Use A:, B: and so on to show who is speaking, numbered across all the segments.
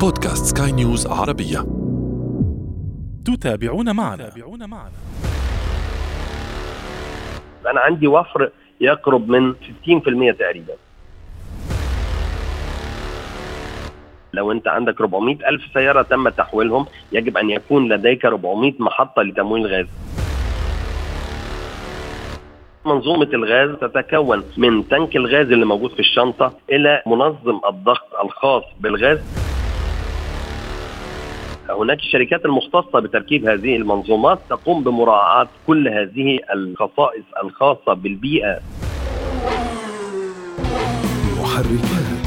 A: بودكاست سكاي نيوز عربية.
B: تتابعون معنا.
C: أنا عندي وفر يقرب من 60% تقريبا. لو أنت عندك 400 ألف سيارة تم تحويلهم يجب أن يكون لديك 400 محطة لتمويل غاز منظومة الغاز تتكون من تنك الغاز اللي موجود في الشنطة إلى منظم الضغط الخاص بالغاز. هناك الشركات المختصة بتركيب هذه المنظومات تقوم بمراعاة كل هذه الخصائص الخاصة بالبيئة
A: محركات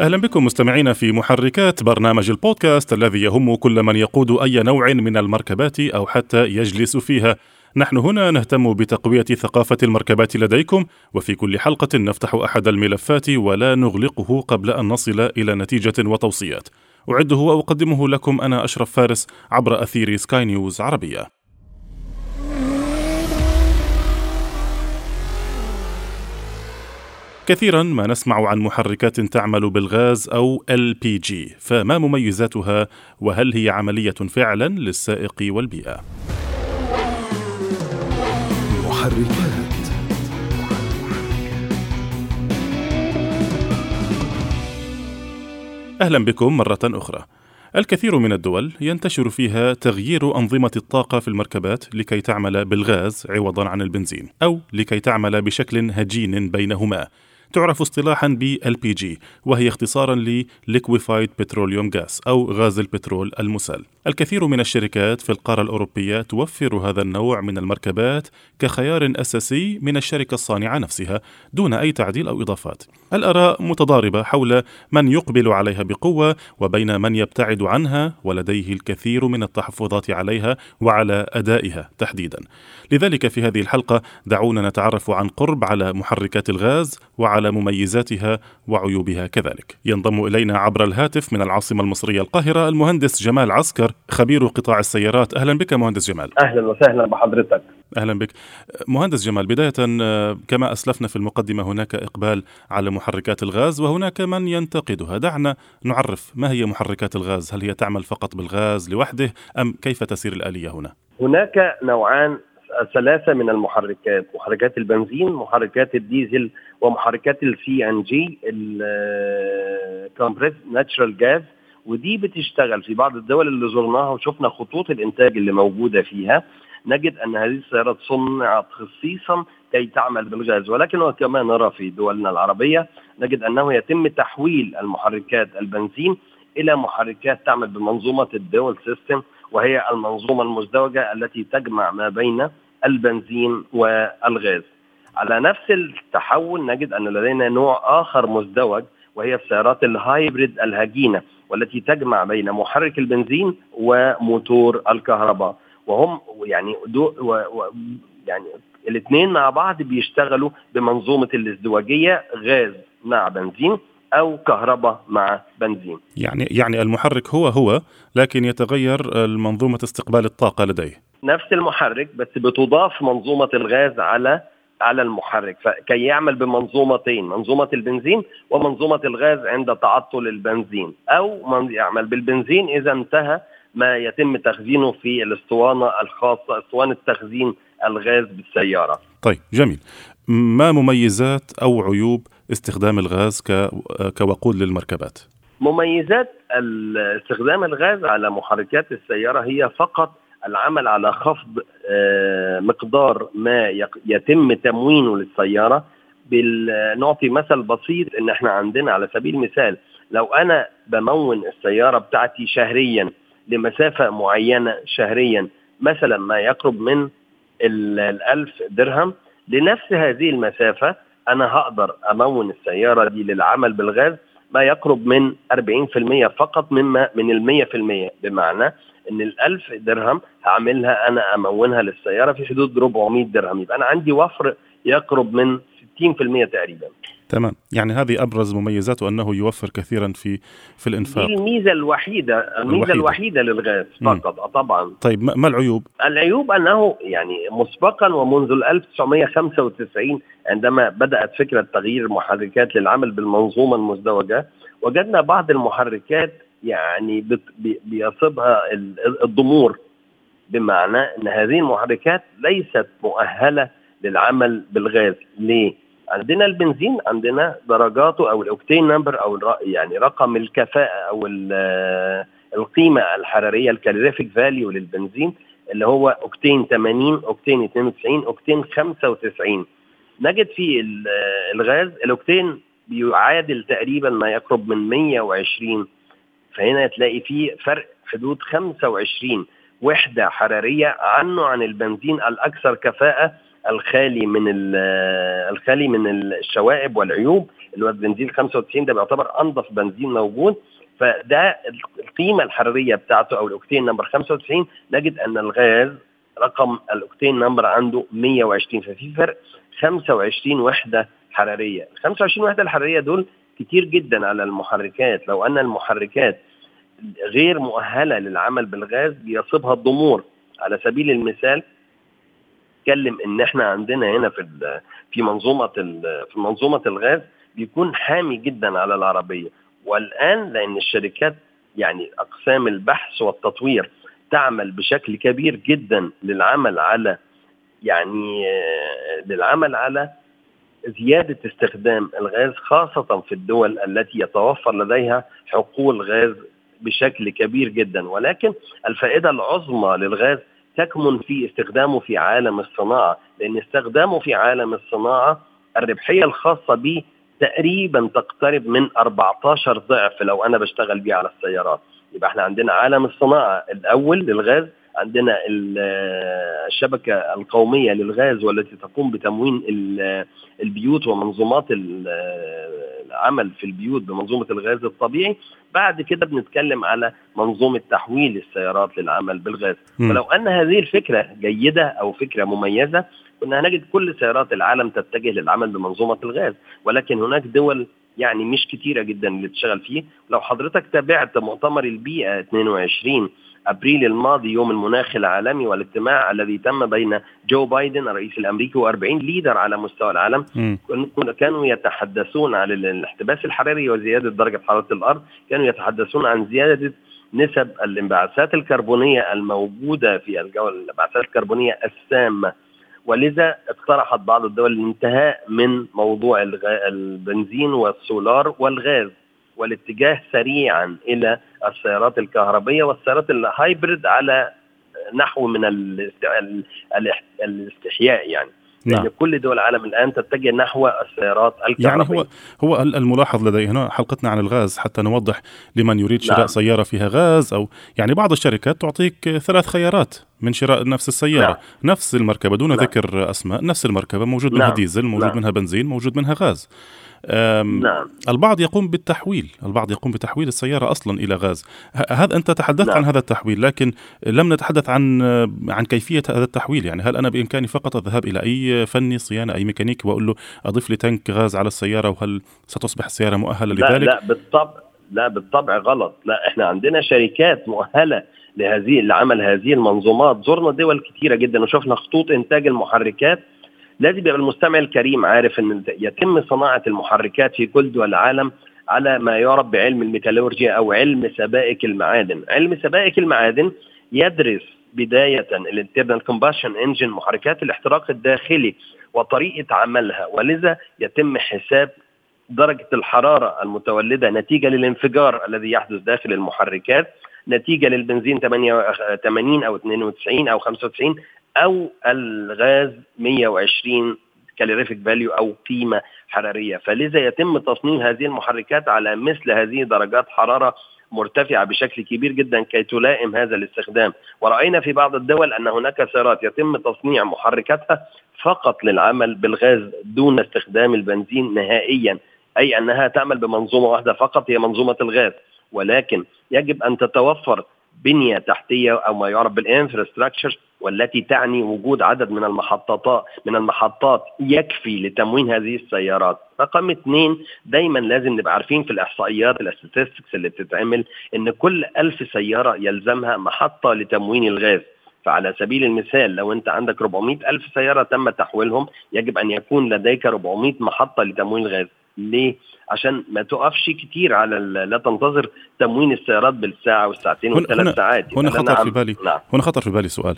B: أهلا بكم مستمعينا في محركات برنامج البودكاست الذي يهم كل من يقود أي نوع من المركبات أو حتى يجلس فيها. نحن هنا نهتم بتقوية ثقافة المركبات لديكم وفي كل حلقة نفتح أحد الملفات ولا نغلقه قبل أن نصل إلى نتيجة وتوصيات. أعده وأقدمه لكم أنا أشرف فارس عبر أثير سكاي نيوز عربية. كثيرا ما نسمع عن محركات تعمل بالغاز أو LPG فما مميزاتها وهل هي عملية فعلا للسائق والبيئة
A: محركات
B: أهلا بكم مرة أخرى. الكثير من الدول ينتشر فيها تغيير أنظمة الطاقة في المركبات لكي تعمل بالغاز عوضا عن البنزين أو لكي تعمل بشكل هجين بينهما. تعرف اصطلاحا ب LPG وهي اختصارا ل Liquefied Petroleum Gas أو غاز البترول المسال. الكثير من الشركات في القارة الأوروبية توفر هذا النوع من المركبات كخيار أساسي من الشركة الصانعة نفسها دون أي تعديل أو إضافات. الآراء متضاربة حول من يقبل عليها بقوة وبين من يبتعد عنها ولديه الكثير من التحفظات عليها وعلى أدائها تحديدا. لذلك في هذه الحلقة دعونا نتعرف عن قرب على محركات الغاز وعلى مميزاتها وعيوبها كذلك. ينضم إلينا عبر الهاتف من العاصمة المصرية القاهرة المهندس جمال عسكر خبير قطاع السيارات. أهلا بك مهندس جمال.
C: أهلا وسهلا بحضرتك
B: أهلا بك. مهندس جمال بداية آه، كما أسلفنا في المقدمة هناك إقبال على محركات الغاز وهناك من ينتقدها، دعنا نعرف ما هي محركات الغاز؟ هل هي تعمل فقط بالغاز لوحده أم كيف تسير الآلية هنا؟
C: هناك نوعان ثلاثة من المحركات محركات البنزين محركات الديزل ومحركات ال CNG ال compressed natural gas ودي بتشتغل في بعض الدول اللي زرناها وشفنا خطوط الإنتاج اللي موجودة فيها نجد أن هذه السيارات صنعت خصيصا كي تعمل بالغاز ولكن وكما نرى في دولنا العربية نجد أنه يتم تحويل المحركات البنزين إلى محركات تعمل بمنظومة ال dual system وهي المنظومة المزدوجة التي تجمع ما بين البنزين والغاز. على نفس التحول نجد أن لدينا نوع آخر مزدوج وهي السيارات ال hybrid الهجينة والتي تجمع بين محرك البنزين وموتور الكهرباء وهم يعني دو و و يعني الاثنين مع بعض بيشتغلوا بمنظومة الازدواجية غاز مع بنزين أو كهرباء مع بنزين.
B: يعني يعني المحرك هو هو لكن يتغير منظومه استقبال الطاقة لديه.
C: نفس المحرك بس بتضاف منظومة الغاز على على المحرك. فكي يعمل بمنظومتين منظومة البنزين ومنظومة الغاز عند تعطل البنزين أو من يعمل بالبنزين إذا انتهى ما يتم تخزينه في الأسطوانة الخاصة أسطوانة تخزين الغاز بالسيارة.
B: طيب جميل. ما مميزات أو عيوب استخدام الغاز كوقود للمركبات؟
C: مميزات استخدام الغاز على محركات السيارة هي فقط العمل على خفض آه، مقدار ما يتم تموينه للسيارة بال- نعطي مثل بسيط إن إحنا عندنا على سبيل المثال لو أنا بمون السيارة بتاعتي شهريا لمسافة معينة شهريا مثلا ما يقرب من ال- الألف درهم لنفس هذه المسافة أنا هقدر أمون السيارة دي للعمل بالغاز ما يقرب من 40% فقط مما من في المية بمعنى إن الألف درهم هعملها أنا أمونها للسيارة في حدود 400 درهم. يبقى أنا عندي وفر يقرب من 60% تقريبا.
B: تمام. يعني هذه أبرز مميزاته انه يوفر كثيرا في في الإنفاق.
C: دي الميزة الوحيدة الميزة الوحيدة, الوحيدة للغاز فقط طبعا.
B: طيب ما العيوب؟
C: العيوب أنه يعني مسبقا ومنذ 1995 عندما بدأت فكرة تغيير المحركات للعمل بالمنظومة المزدوجة وجدنا بعض المحركات يعني بيصيبها الضمور. بمعنى إن هذه المحركات ليست مؤهلة للعمل بالغاز. ليه؟ عندنا البنزين عندنا درجاته أو ال octane number أو يعني رقم الكفاءة أو القيمة الحرارية ال calorific value للبنزين اللي هو octane 80 octane 92 octane 95 نجد في الغاز ال octane بيعادل تقريبا ما يقرب من 120 فهنا تلاقي فيه فرق حدود 25 وحدة حرارية عنه عن البنزين الأكثر كفاءة الخالي من الخالي من الشوائب والعيوب اللي هو البنزين 95 ده بيعتبر انظف بنزين موجود. فده القيمة الحرارية بتاعته أو ال octane number 95 نجد أن الغاز رقم ال octane number عنده 120 ففي فرق 25 وحدة حرارية. ال 25 وحدة الحرارية دول كتير جدا على المحركات. لو أن المحركات غير مؤهلة للعمل بالغاز بيصيبها الضمور. على سبيل المثال نتكلم إن إحنا عندنا هنا في في منظومة في منظومة الغاز بيكون حامي جدا على العربية. والآن لأن الشركات يعني أقسام البحث والتطوير تعمل بشكل كبير جدا للعمل على يعني للعمل على زيادة استخدام الغاز خاصة في الدول التي يتوفر لديها حقول غاز بشكل كبير جدا. ولكن الفائدة العظمى للغاز تكمن في استخدامه في عالم الصناعة لأن استخدامه في عالم الصناعة الربحية الخاصة به تقريبا تقترب من 14 ضعف لو أنا بشتغل بيه على السيارات. يبقى إحنا عندنا عالم الصناعة الأول للغاز عندنا الشبكة القومية للغاز والتي تقوم بتموين البيوت ومنظومات العمل في البيوت بمنظومة الغاز الطبيعي. بعد كده بنتكلم على منظومة تحويل السيارات للعمل بالغاز. م. فلو أن هذه الفكرة جيدة أو فكرة مميزة كنا هنجد كل سيارات العالم تتجه للعمل بمنظومة الغاز. ولكن هناك دول يعني مش كتيرة جدا اللي تشتغل فيه. لو حضرتك تابعت مؤتمر البيئة 22 أبريل الماضي يوم المناخ العالمي والاجتماع الذي تم بين جو بايدن الرئيس الأمريكي و40 leader على مستوى العالم. م. كانوا يتحدثون عن الاحتباس الحراري وزيادة درجة حرارة الأرض. كانوا يتحدثون عن زيادة نسب الانبعاثات الكربونية الموجودة في الجو الانبعاثات الكربونية السامة. ولذا اقترحت بعض الدول الانتهاء من موضوع البنزين والسولار والغاز. والاتجاه سريعا إلى السيارات الكهربية والسيارات الهايبرد على نحو من الاستحياء يعني نعم. لأن كل دول العالم الآن تتجه نحو السيارات الكهربائيه
B: يعني هو هو الملاحظ لدي هنا حلقتنا عن الغاز حتى نوضح لمن يريد شراء نعم. سيارة فيها غاز أو يعني بعض الشركات تعطيك ثلاث خيارات من شراء نفس السيارة نعم. نفس المركبة دون نعم. ذكر أسماء نفس المركبة موجود نعم. منها ديزل موجود نعم. منها بنزين موجود منها غاز نعم. البعض يقوم بالتحويل البعض يقوم بتحويل السيارة أصلا إلى غاز هذا أنت تحدثت نعم. عن هذا التحويل لكن لم نتحدث عن عن كيفية هذا التحويل يعني هل أنا بإمكاني فقط الذهاب إلى أي فني صيانة أي ميكانيكي وأقول له أضيف لي تنك غاز على السيارة وهل ستصبح السيارة مؤهلة
C: لا
B: لذلك؟
C: لا بالطبع لا بالطبع غلط لا إحنا عندنا شركات مؤهلة لهذه لعمل هذه المنظومات زرنا دول كثيرة جدا وشفنا خطوط إنتاج المحركات لازم يبقى المستمع الكريم عارف إن يتم صناعة المحركات في كل دول العالم على ما يعرف بعلم الميتالورجيا أو علم سبائك المعادن، علم سبائك المعادن يدرس بداية ال internal combustion engine محركات الاحتراق الداخلي وطريقة عملها. ولذا يتم حساب درجة الحرارة المتولدة نتيجة للانفجار الذي يحدث داخل المحركات نتيجة للبنزين 80 أو 92 أو 95 أو الغاز 120 calorific value أو قيمة حرارية. فلذا يتم تصميم هذه المحركات على مثل هذه درجات حرارة مرتفعة بشكل كبير جدا كي تلائم هذا الاستخدام. ورأينا في بعض الدول أن هناك سيارات يتم تصنيع محركاتها فقط للعمل بالغاز دون استخدام البنزين نهائيا أي أنها تعمل بمنظومة واحدة فقط هي منظومة الغاز. ولكن يجب أن تتوفر بنية تحتية أو ما يعرف بالانفراستراكشر والتي تعني وجود عدد من المحطات من المحطات يكفي لتموين هذه السيارات. رقم اثنين دايما لازم نبقى عارفين في الإحصائيات الاستاتستكس اللي بتتعمل إن كل ألف سيارة يلزمها محطة لتموين الغاز. فعلى سبيل المثال لو أنت عندك 400 ألف سيارة تم تحويلهم يجب أن يكون لديك 400 محطة لتموين الغاز. ليه؟ عشان ما تقفش كتير على لا تنتظر تموين السيارات بالساعة والساعتين والثلاث ساعات
B: هنا خطر نعم في بالي نعم. هنا خطر في بالي سؤال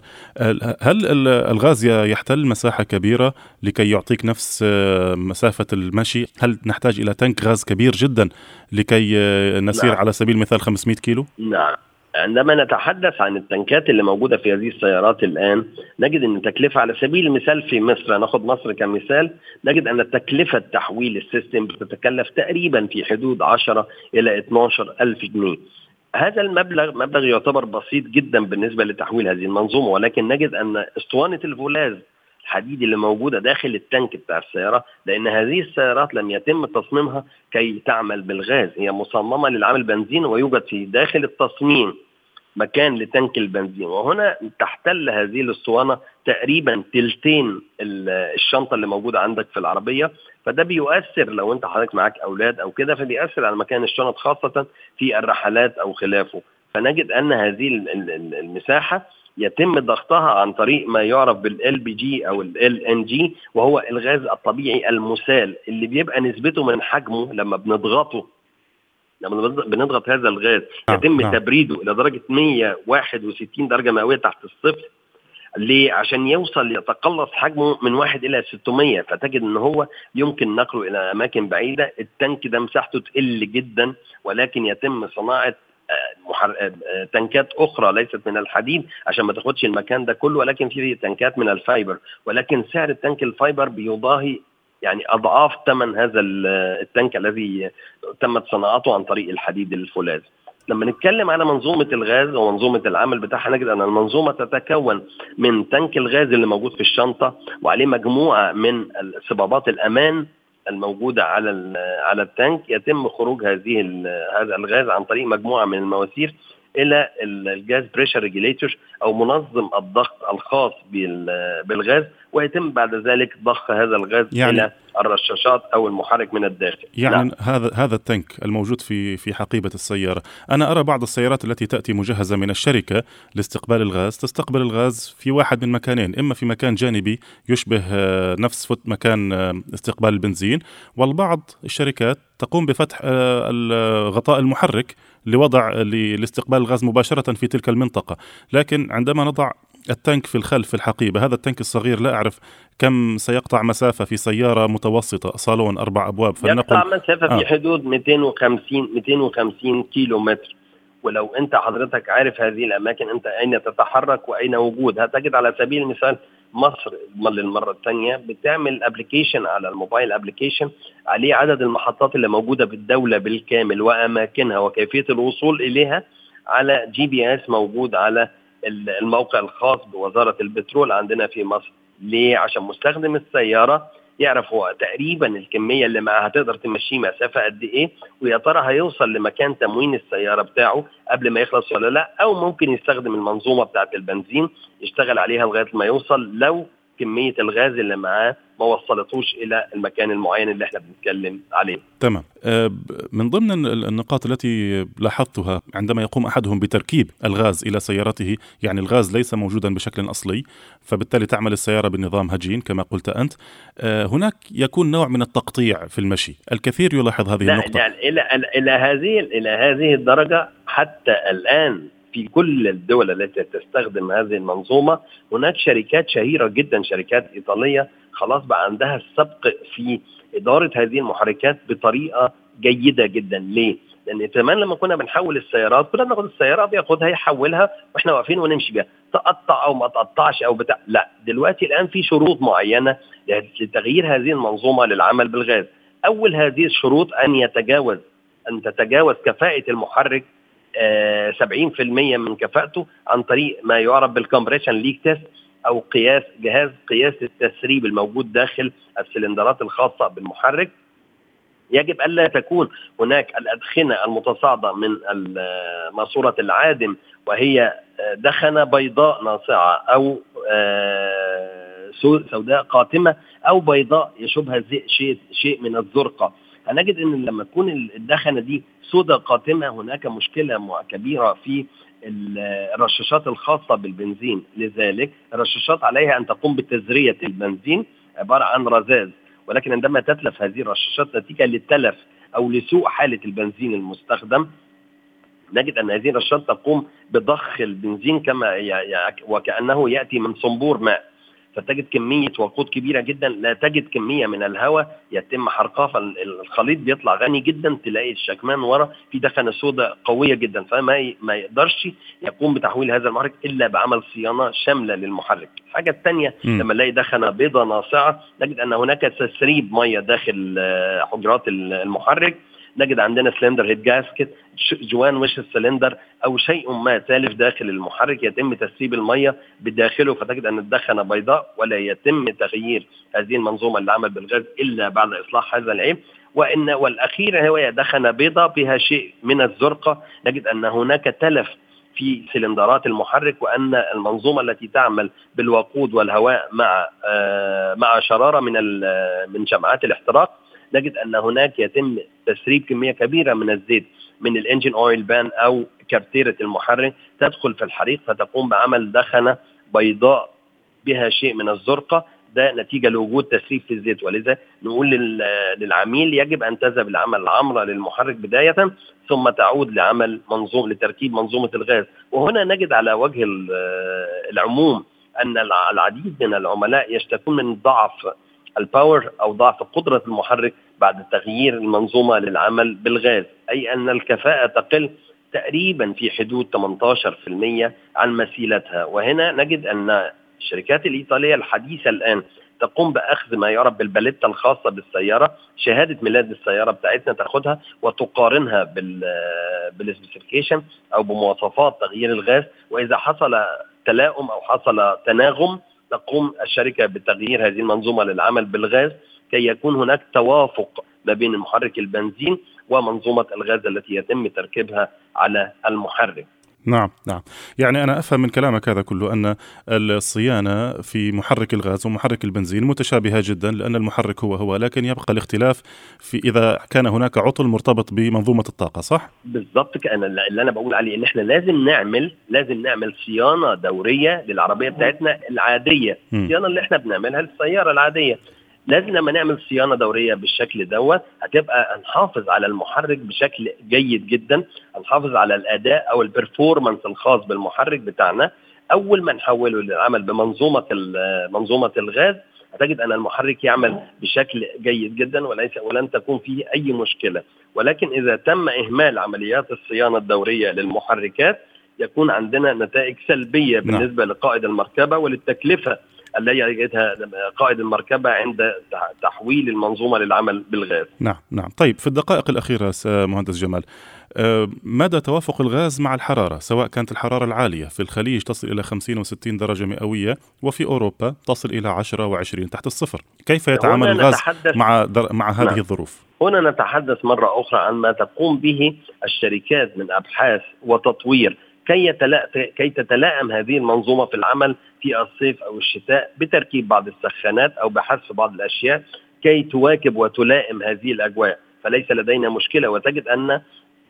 B: هل الغاز يحتل مساحة كبيرة لكي يعطيك نفس آه، مسافة المشي هل نحتاج إلى تنك غاز كبير جدا لكي آه، نسير نعم. على سبيل المثال 500 كيلو
C: نعم عندما نتحدث عن التنكات اللي موجودة في هذه السيارات الآن نجد إن التكلفة على سبيل المثال في مصر ناخذ مصر كمثال نجد أن تكلفة تحويل السيستم بتتكلف تقريبا في حدود 10 إلى 12 ألف جنيه. هذا المبلغ مبلغ يعتبر بسيط جدا بالنسبة لتحويل هذه المنظومة ولكن نجد أن أسطوانة الفولاذ الحديد اللي موجودة داخل التانك بتاع السيارة لأن هذه السيارات لم يتم تصميمها كي تعمل بالغاز. هي مصممة للعمل بنزين ويوجد في داخل التصميم. مكان لتنك البنزين. وهنا تحتل هذه الأسطوانة تقريبا تلتين الشنطة اللي موجودة عندك في العربية. فده بيؤثر لو أنت حضرتك معاك أولاد أو كده فبيأثر على مكان الشنط خاصة في الرحلات أو خلافه. فنجد أن هذه المساحة يتم ضغطها عن طريق ما يعرف بال LPG أو LNG وهو الغاز الطبيعي المسال اللي بيبقى نسبته من حجمه لما بنضغطه لما بنضغط هذا الغاز آه، يتم نعم. تبريده إلى درجة 161 درجة مئوية تحت الصفر ليه؟ عشان يوصل يتقلص حجمه من واحد إلى 600 فتجد إن هو يمكن نقله إلى أماكن بعيدة، التانك ده مساحته تقل جدا ولكن يتم صناعة آه، محر... آه، تنكات أخرى ليست من الحديد عشان ما تاخدش المكان ده كله ولكن في تنكات من ال fiber ولكن سعر التنك ال fiber بيضاهي يعني أضعاف ثمن هذا التنك الذي تمت صناعته عن طريق الحديد الفولاذ لما نتكلم على منظومة الغاز ومنظومة العمل بتاعها نجد أن المنظومة تتكون من تنك الغاز اللي موجود في الشنطة وعليه مجموعة من صمامات الأمان الموجودة على على التانك. يتم خروج هذه هذا الغاز عن طريق مجموعة من المواسير إلى ال gas pressure regulator أو منظم الضغط الخاص بالغاز ويتم بعد ذلك ضخ هذا الغاز يعني إلى الرشاشات أو المحرك من الداخل
B: يعني لا. نعم. هذا هذا التنك الموجود في في حقيبة السيارة أنا أرى بعض السيارات التي تأتي مجهزة من الشركة لاستقبال الغاز تستقبل الغاز في واحد من مكانين إما في مكان جانبي يشبه آه، نفس مكان آه، استقبال البنزين والبعض الشركات تقوم بفتح آه، غطاء المحرك لوضع لاستقبال الغاز مباشرة في تلك المنطقة. لكن عندما نضع التانك في الخلف في الحقيبة هذا التانك الصغير لا أعرف كم سيقطع مسافة في سيارة متوسطة صالون أربع أبواب
C: فلنقل. يقطع مسافة آه. في حدود 250 250 كيلو متر ولو أنت حضرتك عارف هذه الأماكن أنت أين تتحرك وأين وجود هتجد على سبيل المثال مصر للمرة الثانية بتعمل application على الموبايل application عليه عدد المحطات اللي موجودة بالدولة بالكامل وأماكنها وكيفية الوصول إليها على GPS موجود على الموقع الخاص بوزارة البترول عندنا في مصر. ليه؟ عشان مستخدم السيارة يعرف هو تقريبا الكمية اللي معاه هتقدر تمشيه مسافة قد إيه ويا ترى هيوصل لمكان تموين السيارة بتاعه قبل ما يخلص ولا لأ أو ممكن يستخدم المنظومة بتاعة البنزين يشتغل عليها لغاية ما يوصل لو كمية الغاز اللي معاه ما وصلتوش إلى المكان المعين اللي إحنا بنتكلم عليه.
B: تمام. آه، من ضمن النقاط التي لاحظتها عندما يقوم أحدهم بتركيب الغاز إلى سيارته، يعني الغاز ليس موجودا بشكل أصلي، فبالتالي تعمل السيارة بنظام هجين كما قلت أنت. آه، هناك يكون نوع من التقطيع في المشي، الكثير يلاحظ هذه
C: لا
B: النقطة.
C: يعني إلى إلى هذه إلى هذه الدرجة حتى الآن في كل الدول التي تستخدم هذه المنظومة هناك شركات شهيرة جدا شركات إيطالية خلاص بقى عندها السبق في إدارة هذه المحركات بطريقة جيدة جدا. ليه؟ لأن زمان لما كنا بنحول السيارات كنا بناخد السياره بياخدها يحولها وإحنا واقفين ونمشي بيها. تقطع أو ما تقطعش أو بتاع. لا دلوقتي الآن في شروط معينة لتغيير هذه المنظومة للعمل بالغاز. أول هذه الشروط أن يتجاوز أن تتجاوز كفاءة المحرك 70% من كفاءته عن طريق ما يعرف بال compression leak test أو قياس جهاز قياس التسريب الموجود داخل السلندرات الخاصة بالمحرك. يجب ألا تكون هناك الأدخنة المتصاعدة من ماسوره العادم وهي دخنة بيضاء ناصعة أو آه، سوداء قاتمة أو بيضاء شيء شيء من الزرقه هنجد إن لما تكون الدخنة دي سوداء قاتمة هناك مشكلة كبيرة في الرشاشات الخاصة بالبنزين. لذلك الرشاشات عليها أن تقوم بتزرية البنزين عبارة عن رذاذ. ولكن عندما تتلف هذه الرشاشات نتيجة للتلف أو لسوء حالة البنزين المستخدم نجد أن هذه الرشاشات تقوم بضخ البنزين كما وكأنه يأتي من صنبور ماء. فتجد كمية وقود كبيرة جدا لا تجد كمية من الهواء يتم حرقها فالخليط بيطلع غني جدا تلاقي الشكمان ورا في دخنة سوداء قوية جدا فما ما يقدرش يقوم بتحويل هذا المحرك إلا بعمل صيانة شاملة للمحرك. الحاجة الثانية لما نلاقي دخنة بيضاء ناصعة نجد أن هناك تسريب مية داخل آه، حجرات المحرك نجد عندنا cylinder head gasket جوان وش السلندر أو شيء ما تالف داخل المحرك يتم تسريب المية بداخله فتجد أن الدخنة بيضاء ولا يتم تغيير هذه المنظومة للعمل بالغاز إلا بعد إصلاح هذا العيب. وإن والاخيره هي دخنه بيضاء بها شيء من الزرقة. نجد أن هناك تلف في سلندرات المحرك وأن المنظومة التي تعمل بالوقود والهواء مع آه مع شرارة من من شمعات الاحتراق نجد أن هناك يتم تسريب كمية كبيرة من الزيت من ال engine oil pan أو كارتيرة المحرك تدخل في الحريق فتقوم بعمل دخنة بيضاء بها شيء من الزرقة. ده نتيجة لوجود تسريب في الزيت. ولذا نقول للعميل يجب أن تذهب لعمل عمرة للمحرك بداية ثم تعود لعمل منظوم لتركيب منظومة الغاز. وهنا نجد على وجه العموم أن العديد من العملاء يشتكون من ضعف الباور أو ضعف قدرة المحرك بعد تغيير المنظومة للعمل بالغاز أي أن الكفاءة تقل تقريبا في حدود 18% عن مثيلتها وهنا نجد أن الشركات الإيطالية الحديثة الآن تقوم بأخذ ما يعرف بالباليتا الخاصة بالسيارة شهادة ميلاد السيارة بتاعتنا تاخذها وتقارنها بال أو بمواصفات تغيير الغاز. وإذا حصل تلاؤم أو حصل تناغم تقوم الشركة بتغيير هذه المنظومة للعمل بالغاز كي يكون هناك توافق ما بين محرك البنزين ومنظومة الغاز التي يتم تركيبها على المحرك.
B: نعم نعم. يعني أنا أفهم من كلامك هذا كله أن الصيانة في محرك الغاز ومحرك البنزين متشابهة جدا لأن المحرك هو هو لكن يبقى الاختلاف في إذا كان هناك عطل مرتبط بمنظومة الطاقة صح؟
C: بالضبط كأنا اللي أنا بقول عليه إن إحنا لازم نعمل لازم نعمل صيانة دورية للعربية بتاعتنا العادية. الصيانة اللي إحنا بنعملها للسيارة العادية. لازم لما نعمل صيانة دورية بالشكل دوت هتبقى نحافظ على المحرك بشكل جيد جدا نحافظ على الأداء أو البرفورمانس الخاص بالمحرك بتاعنا أول ما نحوله للعمل بمنظومة منظومة الغاز هتجد أن المحرك يعمل بشكل جيد جدا وليس ولن تكون فيه أي مشكلة ولكن إذا تم إهمال عمليات الصيانة الدورية للمحركات يكون عندنا نتائج سلبية نعم. بالنسبة. لقائد المركبة وللتكلفة التي يجدها قائد المركبة عند تحويل المنظومة للعمل بالغاز
B: نعم نعم طيب في الدقائق الأخيرة مهندس جمال آه، مدى توافق الغاز مع الحرارة سواء كانت الحرارة العالية في الخليج تصل إلى 50 و60 درجة مئوية وفي أوروبا تصل إلى 10 و20 تحت الصفر كيف يتعامل الغاز مع, در... مع هذه نعم. الظروف؟
C: هنا نتحدث مرة أخرى عن ما تقوم به الشركات من أبحاث وتطوير كي كي تتلائم هذه المنظومة في العمل في الصيف أو الشتاء بتركيب بعض السخانات أو بحذف بعض الأشياء كي تواكب وتلائم هذه الأجواء. فليس لدينا مشكلة وتجد أن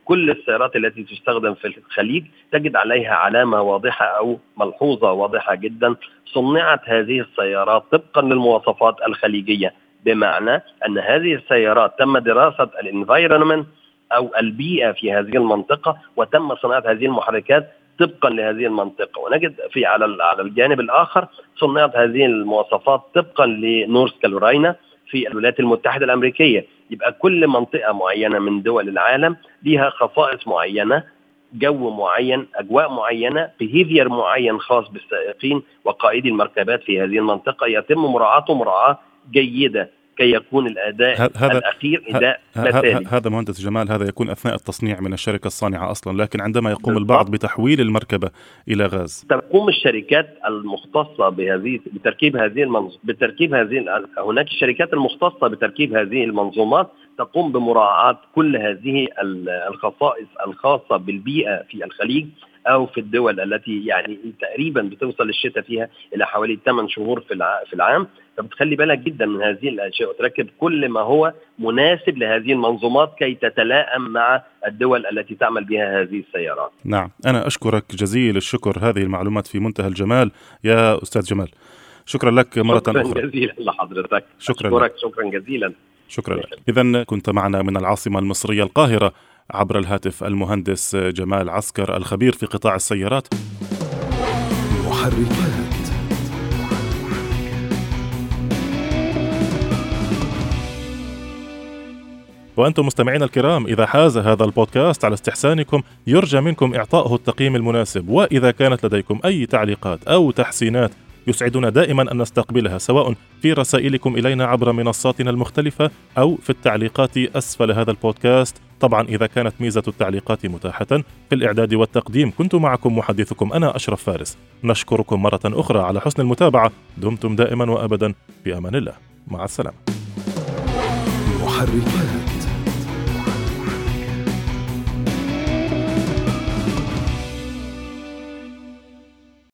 C: كل السيارات التي تستخدم في الخليج تجد عليها علامة واضحة أو ملحوظة واضحة جدا. صنعت هذه السيارات طبقا للمواصفات الخليجية بمعنى أن هذه السيارات تم دراسة الانفايرمنت أو البيئة في هذه المنطقة وتم صناعة هذه المحركات طبقا لهذه المنطقة. ونجد في على على الجانب الآخر صنعت هذه المواصفات طبقا لنورث كارولاينا في الولايات المتحدة الأمريكية. يبقى كل منطقة معينة من دول العالم لها خصائص معينة جو معين أجواء معينة behavior معين خاص بالسائقين وقائدي المركبات في هذه المنطقة. يتم مراعاته مراعاة جيدة كي يكون الأداء هذا الأخير إداء مثالي.
B: هذا مهندس جمال هذا يكون أثناء التصنيع من الشركة الصانعة أصلا لكن عندما يقوم بالضبط. البعض بتحويل المركبة إلى غاز.
C: تقوم الشركات المختصة بهذه بتركيب هذه المنظ... بتركيب هذه هناك الشركات المختصة بتركيب هذه المنظومات تقوم بمراعاة كل هذه الخصائص الخاصة بالبيئة في الخليج. أو في الدول التي يعني تقريبا بتوصل الشتاء فيها إلى حوالي 8 شهور في في العام. فبتخلي بالك جدا من هذه الأشياء وتركب كل ما هو مناسب لهذه المنظومات كي تتلائم مع الدول التي تعمل بها هذه السيارات.
B: نعم، أنا أشكرك جزيل الشكر. هذه المعلومات في منتهى الجمال. يا أستاذ جمال. شكرا لك مرة
C: شكرا
B: أخرى.
C: شكرا جزيلا لحضرتك.
B: شكرا.
C: أشكرك. شكرا جزيلا.
B: شكرا لك. إذا كنت معنا من العاصمة المصرية القاهرة عبر الهاتف المهندس جمال عسكر الخبير في قطاع السيارات.
A: محركات.
B: وأنتم مستمعينا الكرام إذا حاز هذا البودكاست على استحسانكم يرجى منكم إعطائه التقييم المناسب. وإذا كانت لديكم أي تعليقات أو تحسينات يسعدنا دائما أن نستقبلها سواء في رسائلكم إلينا عبر منصاتنا المختلفة أو في التعليقات أسفل هذا البودكاست. طبعا إذا كانت ميزة التعليقات متاحة في الإعداد والتقديم كنت معكم محدثكم أنا أشرف فارس. نشكركم مرة أخرى على حسن المتابعة. دمتم دائما وأبدا. في أمان الله. مع السلامة.
A: محركات.